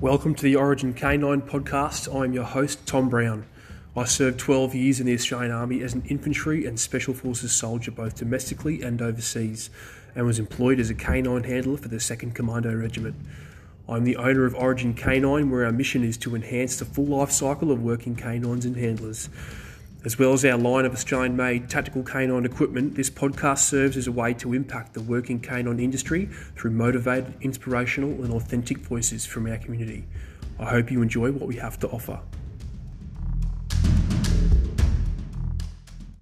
Welcome to the Origin K9 podcast. I'm your host, Tom Brown. I served 12 years in the Australian Army as an infantry and special forces soldier both domestically and overseas, and was employed as a K9 handler for the 2nd Commando Regiment. I'm the owner of Origin K9, where our mission is to enhance the full life cycle of working canines and handlers. As well as our line of Australian made tactical canine equipment, this podcast serves as a way to impact the working canine industry through motivated, inspirational, and authentic voices from our community. I hope you enjoy what we have to offer.